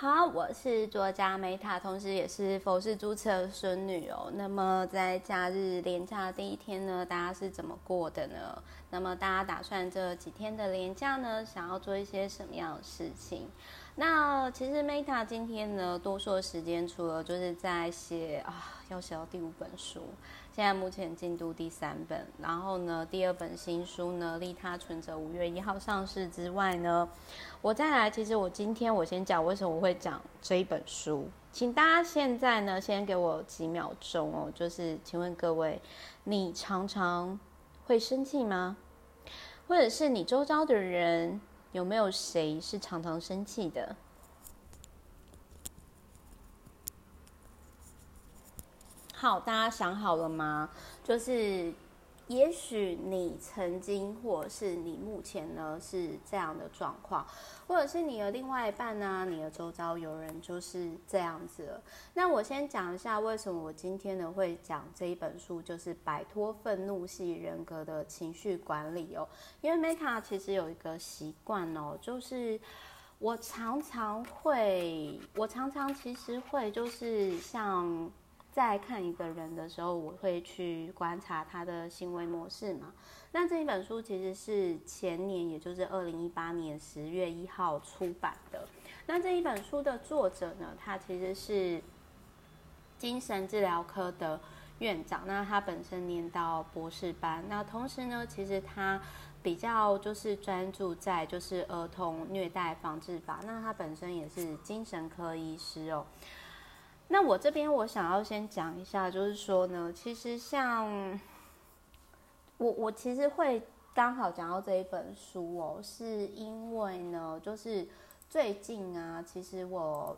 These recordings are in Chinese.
好，我是作家 Meta，同时也是佛氏朱慈的孙女哦。那么在假日连假第一天呢，大家是怎么过的呢？那么大家打算这几天的连假呢，想要做一些什么样的事情？那其实 Meta 今天呢，多数的时间除了就是在写啊，要写到第五本书。现在目前进度第三本，然后呢，第二本新书呢，利他存折五月一号上市之外呢，我再来，其实我今天我先讲为什么我会讲这一本书，请大家现在呢先给我几秒钟哦，就是请问各位，你常常会生气吗？或者是你周遭的人有没有谁是常常生气的？好，大家想好了吗？就是，也许你曾经，或者是你目前呢是这样的状况，或者是你的另外一半呢、你的周遭有人就是这样子了。那我先讲一下为什么我今天呢会讲这一本书，就是摆脱愤怒系人格的情绪管理哦。因为 Meta 其实有一个习惯哦，就是我常常会，我常常其实会就是像。在看一个人的时候，我会去观察他的行为模式嘛。那这一本书其实是前年，也就是二零一八年十月一号出版的。那这一本书的作者呢，他其实是精神治疗科的院长。那他本身念到博士班，那同时呢，其实他比较就是专注在就是儿童虐待防治法。那他本身也是精神科医师哦。那我这边我想要先讲一下，就是说呢，其实像我我其实会刚好讲到这一本书哦，是因为呢，就是最近啊，其实我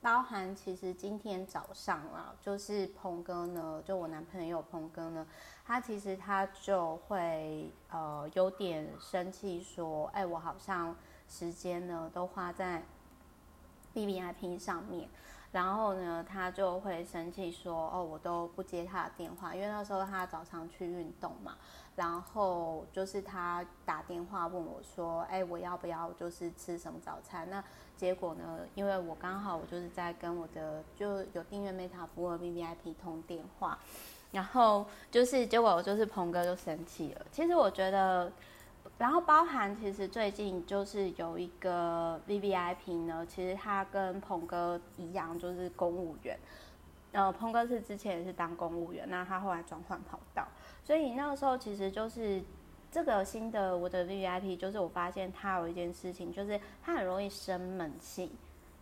包含其实今天早上啊，就是鹏哥呢，就我男朋友鹏哥呢，他其实他就会呃有点生气说，哎，我好像时间呢都花在 B B I P 上面。然后呢，他就会生气说：“哦，我都不接他的电话，因为那时候他早上去运动嘛。然后就是他打电话问我说：‘哎，我要不要就是吃什么早餐？’那结果呢，因为我刚好我就是在跟我的就有订阅 Meta 服务的 VVIP 通电话，然后就是结果我就是鹏哥就生气了。其实我觉得。”然后包含其实最近就是有一个 VVIP 呢，其实他跟鹏哥一样，就是公务员。呃，鹏哥是之前也是当公务员，那他后来转换跑道，所以那个时候其实就是这个新的我的 VVIP，就是我发现他有一件事情，就是他很容易生闷气。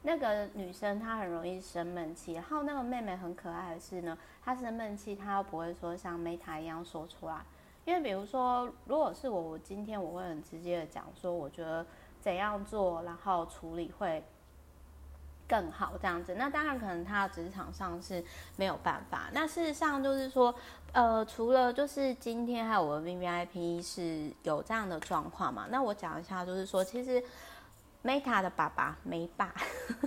那个女生她很容易生闷气，然后那个妹妹很可爱的是呢，她生闷气，她又不会说像 Meta 一样说出来。因为比如说，如果是我，我今天我会很直接的讲说，我觉得怎样做，然后处理会更好这样子。那当然可能他的职场上是没有办法。那事实上就是说，呃，除了就是今天还有我的 VVIP 是有这样的状况嘛？那我讲一下，就是说，其实 Meta 的爸爸没爸，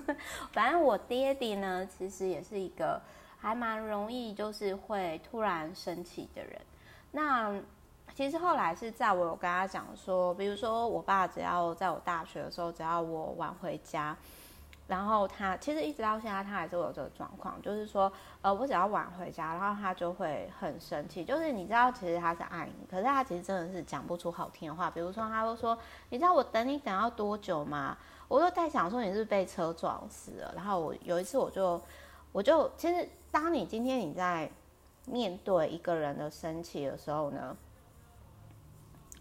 反正我爹地呢，其实也是一个还蛮容易就是会突然生气的人。那其实后来是在我有跟他讲说，比如说我爸只要在我大学的时候，只要我晚回家，然后他其实一直到现在他还是有这个状况，就是说呃我只要晚回家，然后他就会很生气。就是你知道其实他是爱你，可是他其实真的是讲不出好听的话。比如说他会说，你知道我等你等要多久吗？我就在想说你是不是被车撞死了。然后我有一次我就我就其实当你今天你在。面对一个人的生气的时候呢，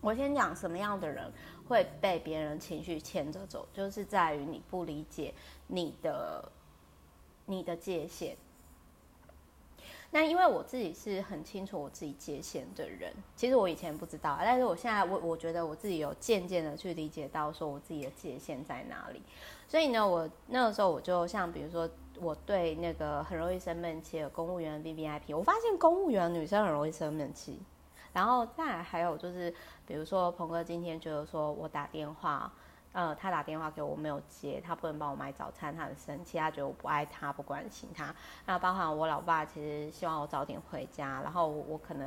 我先讲什么样的人会被别人情绪牵着走，就是在于你不理解你的你的界限。那因为我自己是很清楚我自己界限的人，其实我以前不知道，但是我现在我我觉得我自己有渐渐的去理解到说我自己的界限在哪里。所以呢，我那个时候我就像比如说。我对那个很容易生闷气的公务员 VVIP，我发现公务员女生很容易生闷气。然后再来还有就是，比如说鹏哥今天觉得说我打电话，呃，他打电话给我没有接，他不能帮我买早餐，他很生气，他觉得我不爱他，不关心他。那包含我老爸其实希望我早点回家，然后我，可能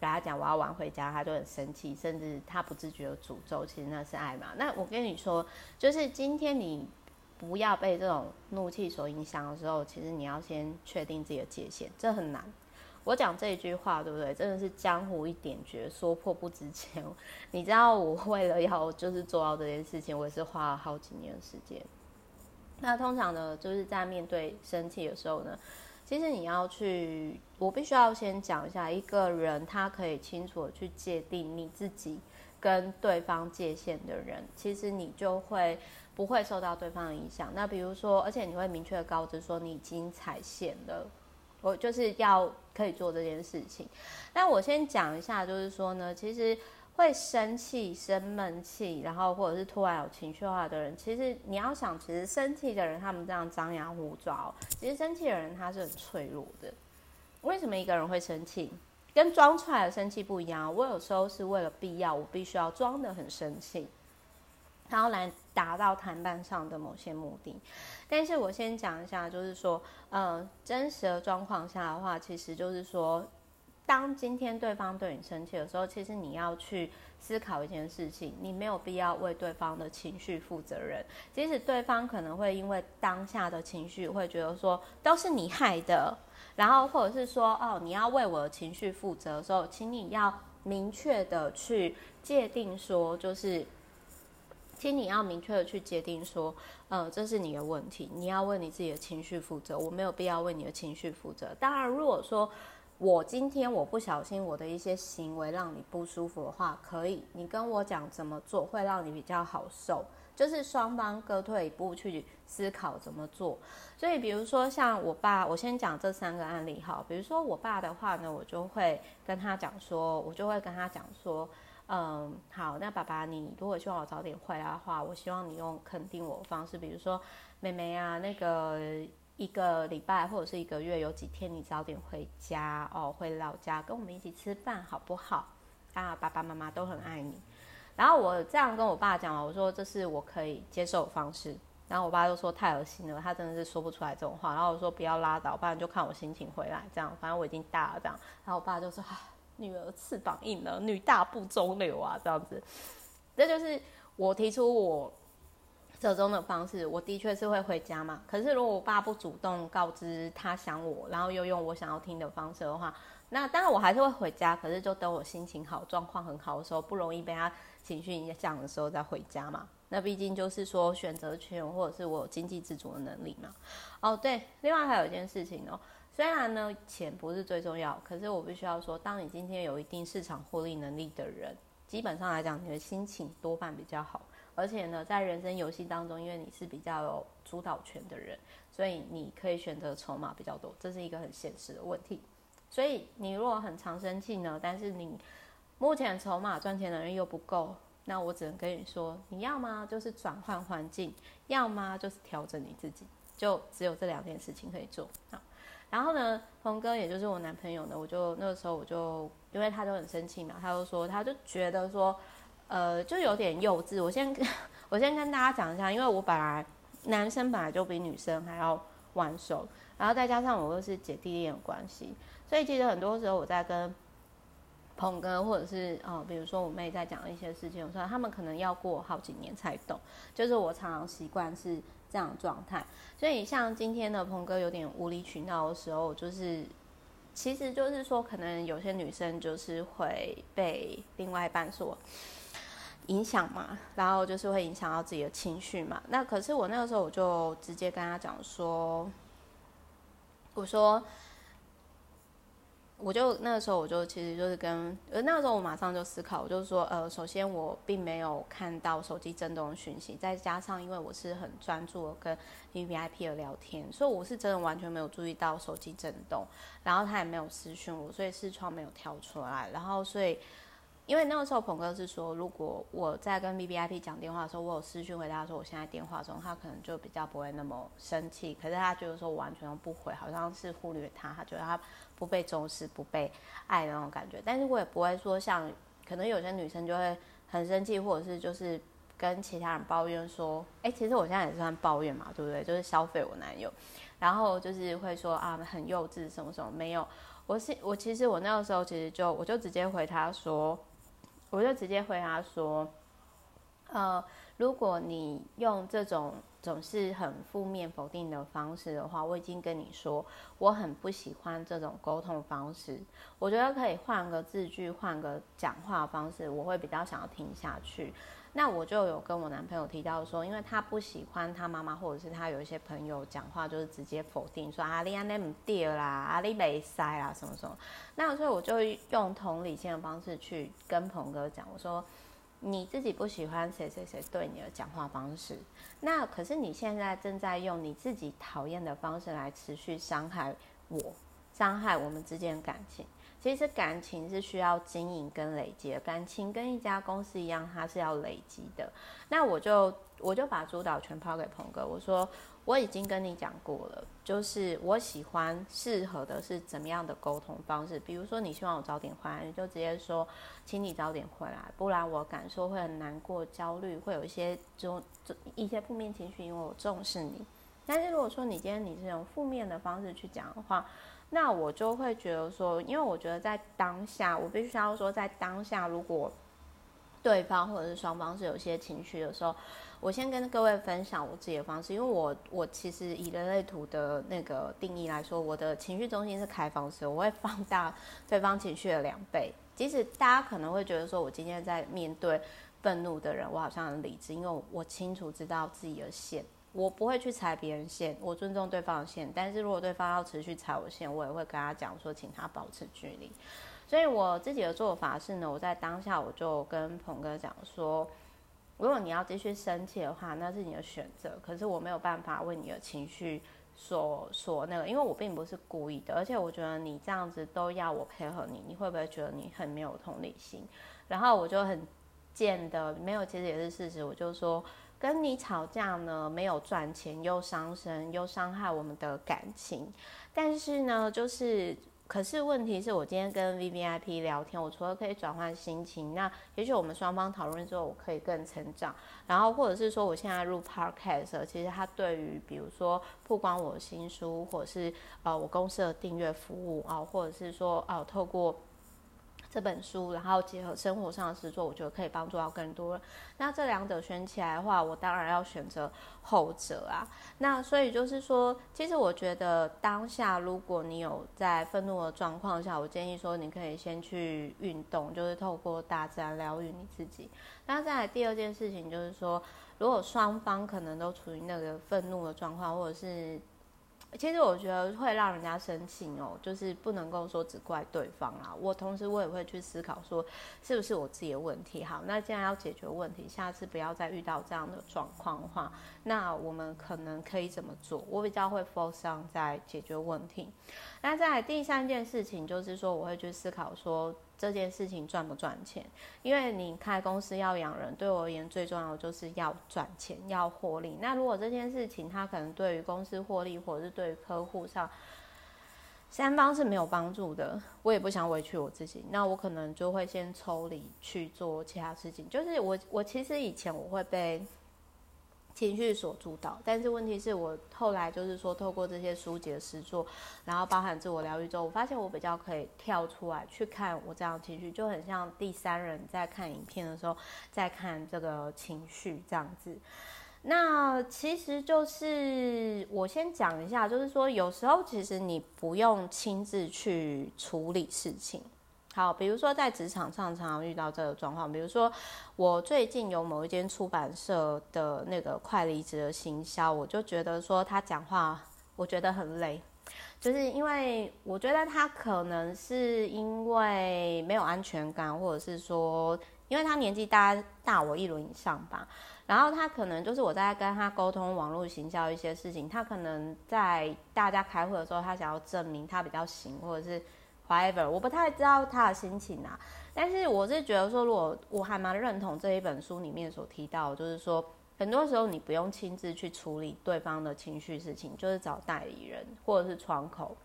给他讲我要晚回家，他就很生气，甚至他不自觉的诅咒，其实那是爱嘛。那我跟你说，就是今天你。不要被这种怒气所影响的时候，其实你要先确定自己的界限，这很难。我讲这一句话，对不对？真的是江湖一点诀，说破不值钱。你知道，我为了要就是做到这件事情，我也是花了好几年的时间。那通常呢，就是在面对生气的时候呢，其实你要去，我必须要先讲一下，一个人他可以清楚的去界定你自己跟对方界限的人，其实你就会不会受到对方的影响。那比如说，而且你会明确告知说你已经踩线了。我就是要可以做这件事情，那我先讲一下，就是说呢，其实会生气、生闷气，然后或者是突然有情绪化的人，其实你要想，其实生气的人他们这样张牙舞爪，其实生气的人他是很脆弱的。为什么一个人会生气？跟装出来的生气不一样。我有时候是为了必要，我必须要装得很生气。然后来达到谈判上的某些目的，但是我先讲一下，就是说，呃，真实的状况下的话，其实就是说，当今天对方对你生气的时候，其实你要去思考一件事情，你没有必要为对方的情绪负责任，即使对方可能会因为当下的情绪会觉得说都是你害的，然后或者是说哦，你要为我的情绪负责的时候，请你要明确的去界定说，就是。其实你要明确的去界定说，呃，这是你的问题，你要为你自己的情绪负责，我没有必要为你的情绪负责。当然，如果说我今天我不小心我的一些行为让你不舒服的话，可以，你跟我讲怎么做会让你比较好受，就是双方各退一步去思考怎么做。所以，比如说像我爸，我先讲这三个案例哈。比如说我爸的话呢，我就会跟他讲说，我就会跟他讲说。嗯，好，那爸爸，你如果希望我早点回来的话，我希望你用肯定我的方式，比如说，妹妹啊，那个一个礼拜或者是一个月有几天你早点回家哦，回老家跟我们一起吃饭好不好？啊，爸爸妈妈都很爱你。然后我这样跟我爸讲了，我说这是我可以接受的方式。然后我爸就说太恶心了，他真的是说不出来这种话。然后我说不要拉倒，不然就看我心情回来这样，反正我已经大了这样。然后我爸就说。女儿翅膀硬了，女大不中留啊，这样子，这就是我提出我折中的方式。我的确是会回家嘛，可是如果我爸不主动告知他想我，然后又用我想要听的方式的话，那当然我还是会回家，可是就等我心情好、状况很好的时候，不容易被他情绪影响的时候再回家嘛。那毕竟就是说选择权，或者是我有经济自主的能力嘛。哦，对，另外还有一件事情哦。虽然呢，钱不是最重要，可是我必须要说，当你今天有一定市场获利能力的人，基本上来讲，你的心情多半比较好。而且呢，在人生游戏当中，因为你是比较有主导权的人，所以你可以选择筹码比较多，这是一个很现实的问题。所以你如果很常生气呢，但是你目前筹码赚钱的人又不够，那我只能跟你说，你要么就是转换环境，要么就是调整你自己，就只有这两件事情可以做。好。然后呢，鹏哥也就是我男朋友呢，我就那个时候我就因为他就很生气嘛，他就说他就觉得说，呃，就有点幼稚。我先 我先跟大家讲一下，因为我本来男生本来就比女生还要晚熟，然后再加上我又是姐弟恋关系，所以其实很多时候我在跟鹏哥或者是哦，比如说我妹在讲一些事情我说，他们可能要过好几年才懂，就是我常常习惯是。这样状态，所以像今天的鹏哥有点无理取闹的时候，就是其实就是说，可能有些女生就是会被另外一半所影响嘛，然后就是会影响到自己的情绪嘛。那可是我那个时候我就直接跟他讲说，我说。我就那个时候，我就其实就是跟呃那个时候，我马上就思考，我就是说，呃，首先我并没有看到手机震动讯息，再加上因为我是很专注的跟 VVIP 的聊天，所以我是真的完全没有注意到手机震动，然后他也没有私讯我，所以视窗没有跳出来，然后所以。因为那个时候鹏哥是说，如果我在跟 VVIP 讲电话的时候，我有私讯回答说我现在电话中，他可能就比较不会那么生气。可是他觉得说完全都不回，好像是忽略他，他觉得他不被重视、不被爱那种感觉。但是我也不会说像可能有些女生就会很生气，或者是就是跟其他人抱怨说，哎，其实我现在也算抱怨嘛，对不对？就是消费我男友，然后就是会说啊很幼稚什么什么没有。我是我其实我那个时候其实就我就直接回他说。我就直接回答说，呃，如果你用这种总是很负面否定的方式的话，我已经跟你说，我很不喜欢这种沟通方式。我觉得可以换个字句，换个讲话方式，我会比较想要听下去。那我就有跟我男朋友提到说，因为他不喜欢他妈妈或者是他有一些朋友讲话就是直接否定说啊，你安那么掉啦，啊你没塞啦什么什么。那所以我就用同理心的方式去跟鹏哥讲，我说你自己不喜欢谁谁谁对你的讲话方式，那可是你现在正在用你自己讨厌的方式来持续伤害我，伤害我们之间的感情。其实感情是需要经营跟累积的，感情跟一家公司一样，它是要累积的。那我就我就把主导权抛给鹏哥，我说我已经跟你讲过了，就是我喜欢适合的是怎么样的沟通方式。比如说你希望我早点回来，你就直接说，请你早点回来，不然我感受会很难过、焦虑，会有一些就一些负面情绪，因为我重视你。但是如果说你今天你是用负面的方式去讲的话，那我就会觉得说，因为我觉得在当下，我必须要说，在当下，如果对方或者是双方是有些情绪的时候，我先跟各位分享我自己的方式，因为我我其实以人类图的那个定义来说，我的情绪中心是开放式，我会放大对方情绪的两倍。即使大家可能会觉得说我今天在面对愤怒的人，我好像很理智，因为我清楚知道自己的限。我不会去踩别人线，我尊重对方的线。但是如果对方要持续踩我线，我也会跟他讲说，请他保持距离。所以我自己的做法是呢，我在当下我就跟鹏哥讲说，如果你要继续生气的话，那是你的选择。可是我没有办法为你的情绪所所那个，因为我并不是故意的。而且我觉得你这样子都要我配合你，你会不会觉得你很没有同理心？然后我就很贱的，没有，其实也是事实，我就说。跟你吵架呢，没有赚钱，又伤身，又伤害我们的感情。但是呢，就是，可是问题是我今天跟 VVIP 聊天，我除了可以转换心情，那也许我们双方讨论之后，我可以更成长。然后或者是说，我现在入 Podcast，其实它对于比如说曝光我新书，或者是呃我公司的订阅服务啊，或者是说啊透过。这本书，然后结合生活上的实作，我觉得可以帮助到更多人。那这两者选起来的话，我当然要选择后者啊。那所以就是说，其实我觉得当下，如果你有在愤怒的状况下，我建议说，你可以先去运动，就是透过大自然疗愈你自己。那再来第二件事情就是说，如果双方可能都处于那个愤怒的状况，或者是。其实我觉得会让人家生气哦，就是不能够说只怪对方啦。我同时我也会去思考说，是不是我自己的问题？好，那既然要解决问题，下次不要再遇到这样的状况的话，那我们可能可以怎么做？我比较会 focus on 在解决问题。那再来第三件事情就是说，我会去思考说。这件事情赚不赚钱？因为你开公司要养人，对我而言最重要的就是要赚钱，要获利。那如果这件事情它可能对于公司获利，或者是对于客户上三方是没有帮助的，我也不想委屈我自己，那我可能就会先抽离去做其他事情。就是我，我其实以前我会被。情绪所主导，但是问题是我后来就是说，透过这些书籍的实作，然后包含自我疗愈之后，我发现我比较可以跳出来去看我这样情绪，就很像第三人在看影片的时候，在看这个情绪这样子。那其实就是我先讲一下，就是说有时候其实你不用亲自去处理事情。好，比如说在职场上常常遇到这个状况，比如说我最近有某一间出版社的那个快离职的行销，我就觉得说他讲话，我觉得很累，就是因为我觉得他可能是因为没有安全感，或者是说因为他年纪大大我一轮以上吧，然后他可能就是我在跟他沟通网络行销一些事情，他可能在大家开会的时候，他想要证明他比较行，或者是。However，我不太知道他的心情啊，但是我是觉得说，如果我还蛮认同这一本书里面所提到，就是说，很多时候你不用亲自去处理对方的情绪事情，就是找代理人或者是窗口，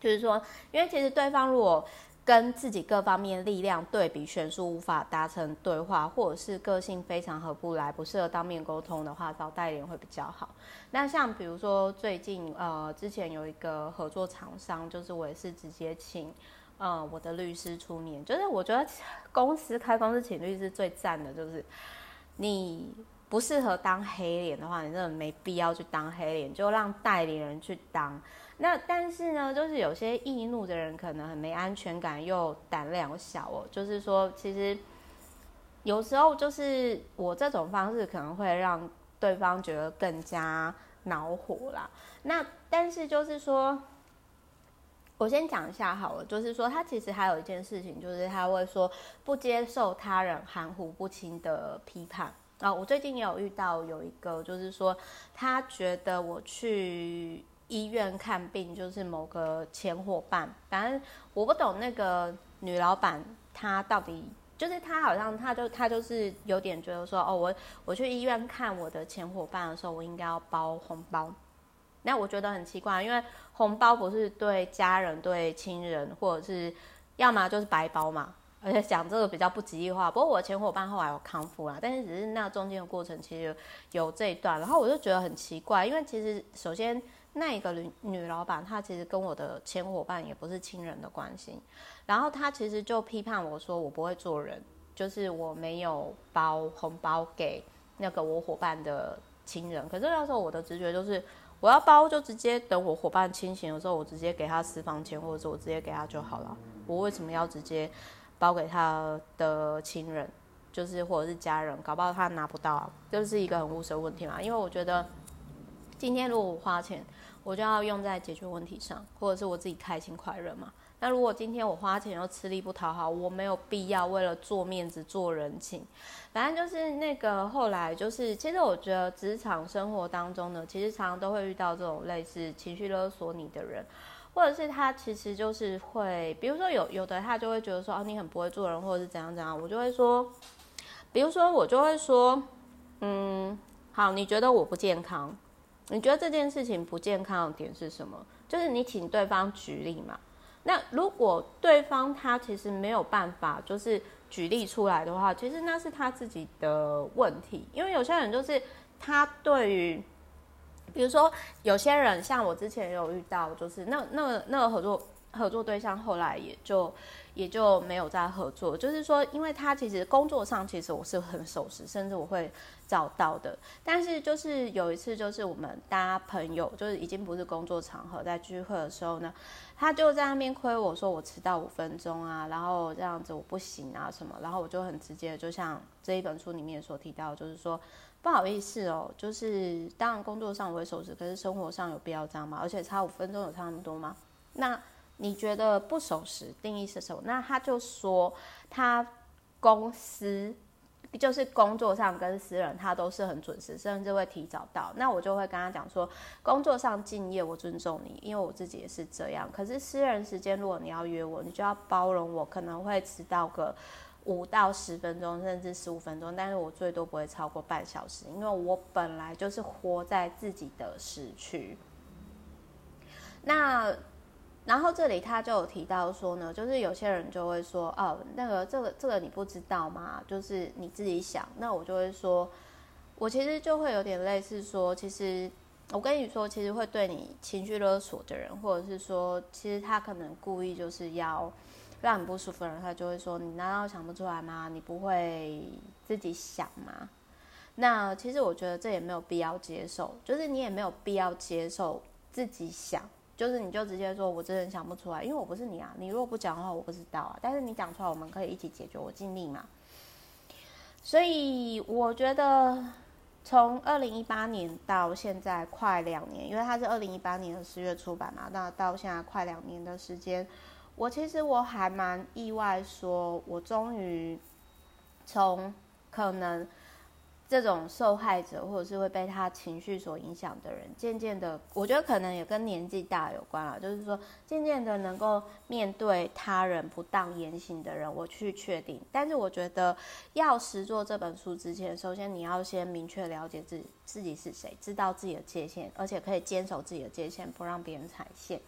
就是说，因为其实对方如果。跟自己各方面力量对比悬殊，无法达成对话，或者是个性非常合不来，不适合当面沟通的话，找代理人会比较好。那像比如说最近呃，之前有一个合作厂商，就是我也是直接请呃我的律师出面，就是我觉得 公司开公司请律师最赞的就是你不适合当黑脸的话，你真的没必要去当黑脸，就让代理人去当。那但是呢，就是有些易怒的人可能很没安全感，又胆量小哦。就是说，其实有时候就是我这种方式可能会让对方觉得更加恼火啦。那但是就是说，我先讲一下好了，就是说他其实还有一件事情，就是他会说不接受他人含糊不清的批判。啊，我最近也有遇到有一个，就是说他觉得我去医院看病，就是某个前伙伴，反正我不懂那个女老板她到底，就是她好像她就她就是有点觉得说，哦，我我去医院看我的前伙伴的时候，我应该要包红包。那我觉得很奇怪，因为红包不是对家人、对亲人，或者是要么就是白包嘛。而且讲这个比较不吉利话，不过我前伙伴后来有康复啦，但是只是那中间的过程其实，有这一段，然后我就觉得很奇怪，因为其实首先那一个女女老板她其实跟我的前伙伴也不是亲人的关系，然后她其实就批判我说我不会做人，就是我没有包红包给那个我伙伴的亲人，可是那时候我的直觉就是我要包就直接等我伙伴清醒的时候，我直接给他私房钱，或者是我直接给他就好了，我为什么要直接？包给他的亲人，就是或者是家人，搞不好他拿不到，就是一个很务实的问题嘛。因为我觉得，今天如果我花钱，我就要用在解决问题上，或者是我自己开心快乐嘛。那如果今天我花钱又吃力不讨好，我没有必要为了做面子做人情。反正就是那个后来就是，其实我觉得职场生活当中呢，其实常常都会遇到这种类似情绪勒索你的人。或者是他其实就是会，比如说有有的他就会觉得说，哦，你很不会做人，或者是怎样怎样，我就会说，比如说我就会说，嗯，好，你觉得我不健康，你觉得这件事情不健康的点是什么？就是你请对方举例嘛。那如果对方他其实没有办法，就是举例出来的话，其实那是他自己的问题，因为有些人就是他对于。比如说，有些人像我之前有遇到，就是那那个那个合作合作对象，后来也就也就没有再合作。就是说，因为他其实工作上其实我是很守时，甚至我会找到的。但是就是有一次，就是我们大家朋友，就是已经不是工作场合，在聚会的时候呢，他就在那边亏我说我迟到五分钟啊，然后这样子我不行啊什么，然后我就很直接，就像这一本书里面所提到，就是说。不好意思哦，就是当然工作上我会守时，可是生活上有必要这样吗？而且差五分钟有差那么多吗？那你觉得不守时定义是什么？那他就说他公司就是工作上跟私人他都是很准时，甚至会提早到。那我就会跟他讲说，工作上敬业，我尊重你，因为我自己也是这样。可是私人时间如果你要约我，你就要包容我，可能会迟到个。五到十分钟，甚至十五分钟，但是我最多不会超过半小时，因为我本来就是活在自己的时区。那，然后这里他就有提到说呢，就是有些人就会说，哦，那个这个这个你不知道吗？就是你自己想。那我就会说，我其实就会有点类似说，其实我跟你说，其实会对你情绪勒索的人，或者是说，其实他可能故意就是要。让你不舒服的人，他就会说：“你难道想不出来吗？你不会自己想吗？”那其实我觉得这也没有必要接受，就是你也没有必要接受自己想，就是你就直接说：“我真的想不出来，因为我不是你啊。你如果不讲的话，我不知道啊。但是你讲出来，我们可以一起解决，我尽力嘛。”所以我觉得从二零一八年到现在快两年，因为它是二零一八年的十月出版嘛，那到现在快两年的时间。我其实我还蛮意外，说我终于从可能这种受害者，或者是会被他情绪所影响的人，渐渐的，我觉得可能也跟年纪大有关了。就是说，渐渐的能够面对他人不当言行的人，我去确定。但是我觉得要实做这本书之前，首先你要先明确了解自自己是谁，知道自己的界限，而且可以坚守自己的界限，不让别人踩线。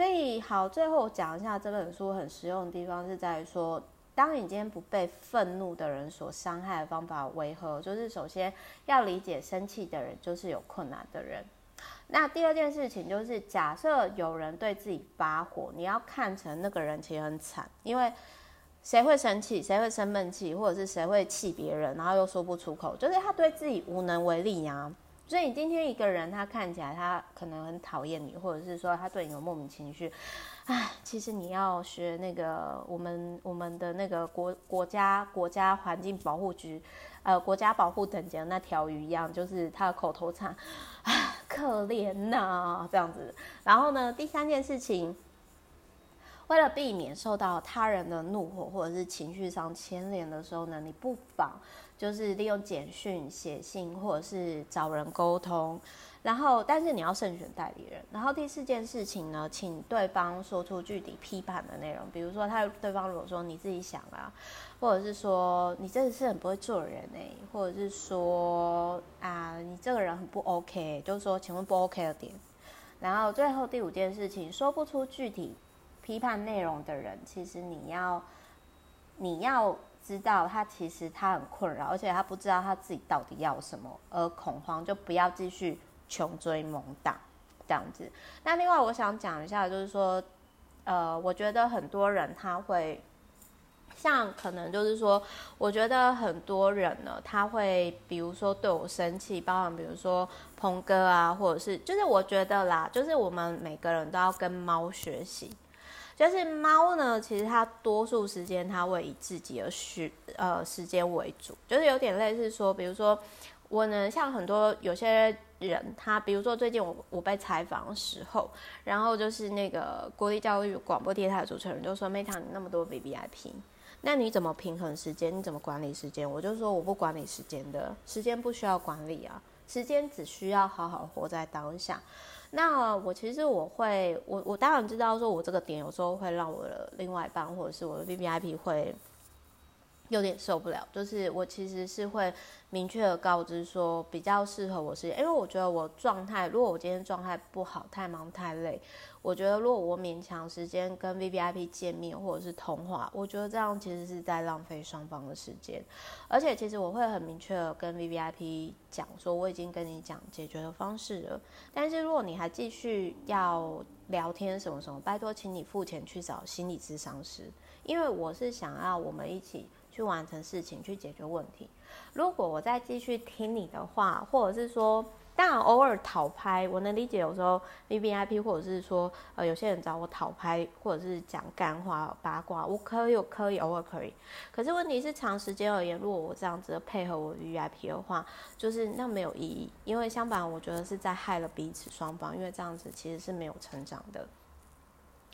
所以好，最后讲一下这本书很实用的地方是在于说，当你今天不被愤怒的人所伤害的方法为何？就是首先要理解，生气的人就是有困难的人。那第二件事情就是，假设有人对自己发火，你要看成那个人其实很惨，因为谁会生气？谁会生闷气？或者是谁会气别人？然后又说不出口，就是他对自己无能为力呀、啊。所以你今天一个人，他看起来他可能很讨厌你，或者是说他对你有莫名情绪，唉，其实你要学那个我们我们的那个国国家国家环境保护局，呃，国家保护等级的那条鱼一样，就是他的口头禅，唉，可怜呐、啊，这样子。然后呢，第三件事情。为了避免受到他人的怒火或者是情绪上牵连的时候呢，你不妨就是利用简讯、写信或者是找人沟通，然后但是你要慎选代理人。然后第四件事情呢，请对方说出具体批判的内容，比如说他对方如果说你自己想啊，或者是说你真的是很不会做人哎、或者是说啊你这个人很不 OK，就是说请问不 OK 的点。然后最后第五件事情，说不出具体。批判内容的人，其实你要你要知道，他其实他很困扰，而且他不知道他自己到底要什么，而恐慌就不要继续穷追猛打这样子。那另外我想讲一下，就是说，呃，我觉得很多人他会像可能就是说，我觉得很多人呢，他会比如说对我生气，包含比如说鹏哥啊，或者是就是我觉得啦，就是我们每个人都要跟猫学习。就是猫呢，其实它多数时间它会以自己的需呃时间为主，就是有点类似说，比如说我呢，像很多有些人，他比如说最近我我被采访时候，然后就是那个国立教育广播电台的主持人就说：“Meta，你那么多 VVIP，那你怎么平衡时间？你怎么管理时间？”我就说：“我不管理时间的，时间不需要管理啊，时间只需要好好活在当下。”那我其实我会，我我当然知道说，我这个点有时候会让我的另外一半或者是我的 VVIP 会有点受不了，就是我其实是会明确的告知说，比较适合我是，因为我觉得我状态，如果我今天状态不好，太忙太累。我觉得，如果我勉强时间跟 VVIP 见面或者是通话，我觉得这样其实是在浪费双方的时间。而且，其实我会很明确的跟 VVIP 讲说，我已经跟你讲解决的方式了。但是，如果你还继续要聊天什么什么，拜托，请你付钱去找心理咨商师，因为我是想要我们一起去完成事情，去解决问题。如果我再继续听你的话，或者是说，当然，偶尔讨拍，我能理解。有时候 VVIP 或者是说，呃，有些人找我讨拍，或者是讲干话、八卦，我可以，我可以，偶尔可以。可是问题是，长时间而言，如果我这样子配合我 VVIP 的话，就是那没有意义。因为相反，我觉得是在害了彼此双方，因为这样子其实是没有成长的。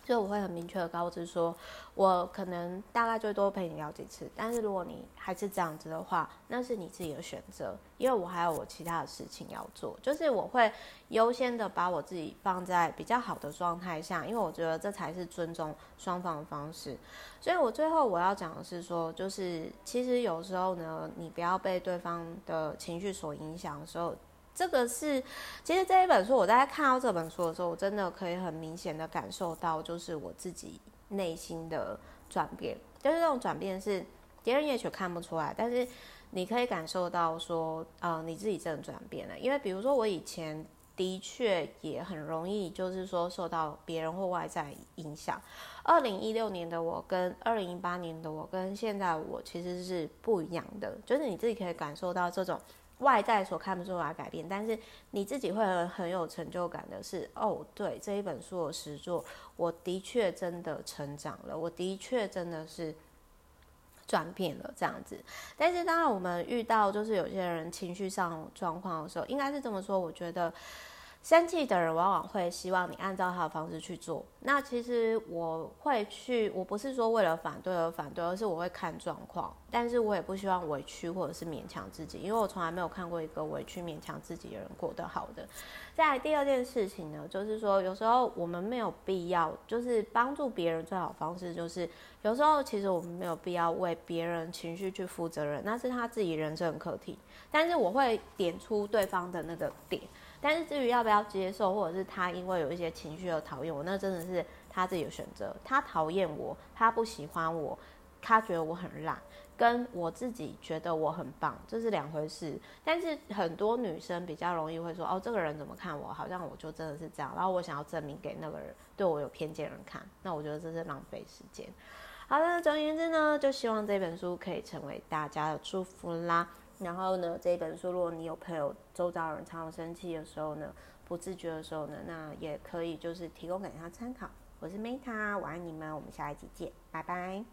所以我会很明确的告知说，我可能大概最多陪你聊几次，但是如果你还是这样子的话，那是你自己的选择，因为我还有我其他的事情要做。就是我会优先的把我自己放在比较好的状态下，因为我觉得这才是尊重双方的方式。所以我最后我要讲的是说，就是其实有时候呢，你不要被对方的情绪所影响的时候。这个是，其实这一本书，我在看到这本书的时候，我真的可以很明显的感受到，就是我自己内心的转变。就是这种转变是别人也许看不出来，但是你可以感受到说，呃，你自己真的转变了。因为比如说我以前的确也很容易，就是说受到别人或外在影响。二零一六年的我跟二零一八年的我跟现在我其实是不一样的，就是你自己可以感受到这种。外在所看不出来改变，但是你自己会很有成就感的是，哦，对，这一本书的实作，我的确真的成长了，我的确真的是转变了这样子。但是当然，我们遇到就是有些人情绪上状况的时候，应该是这么说，我觉得。生气的人往往会希望你按照他的方式去做。那其实我会去，我不是说为了反对而反对，而是我会看状况。但是我也不希望委屈或者是勉强自己，因为我从来没有看过一个委屈勉强自己的人过得好的。再来第二件事情呢，就是说有时候我们没有必要，就是帮助别人最好方式就是有时候其实我们没有必要为别人情绪去负责任，那是他自己人生课题。但是我会点出对方的那个点。但是至于要不要接受，或者是他因为有一些情绪而讨厌我，那真的是他自己的选择。他讨厌我，他不喜欢我，他觉得我很烂，跟我自己觉得我很棒，这是两回事。但是很多女生比较容易会说，哦，这个人怎么看我，好像我就真的是这样，然后我想要证明给那个人对我有偏见人看，那我觉得这是浪费时间。好了，总而言之呢，就希望这本书可以成为大家的祝福啦。然后呢，这本书如果你有朋友周遭人常常生气的时候呢，不自觉的时候呢，那也可以就是提供给他参考。我是 Meta，我爱你们，我们下一集见，拜拜。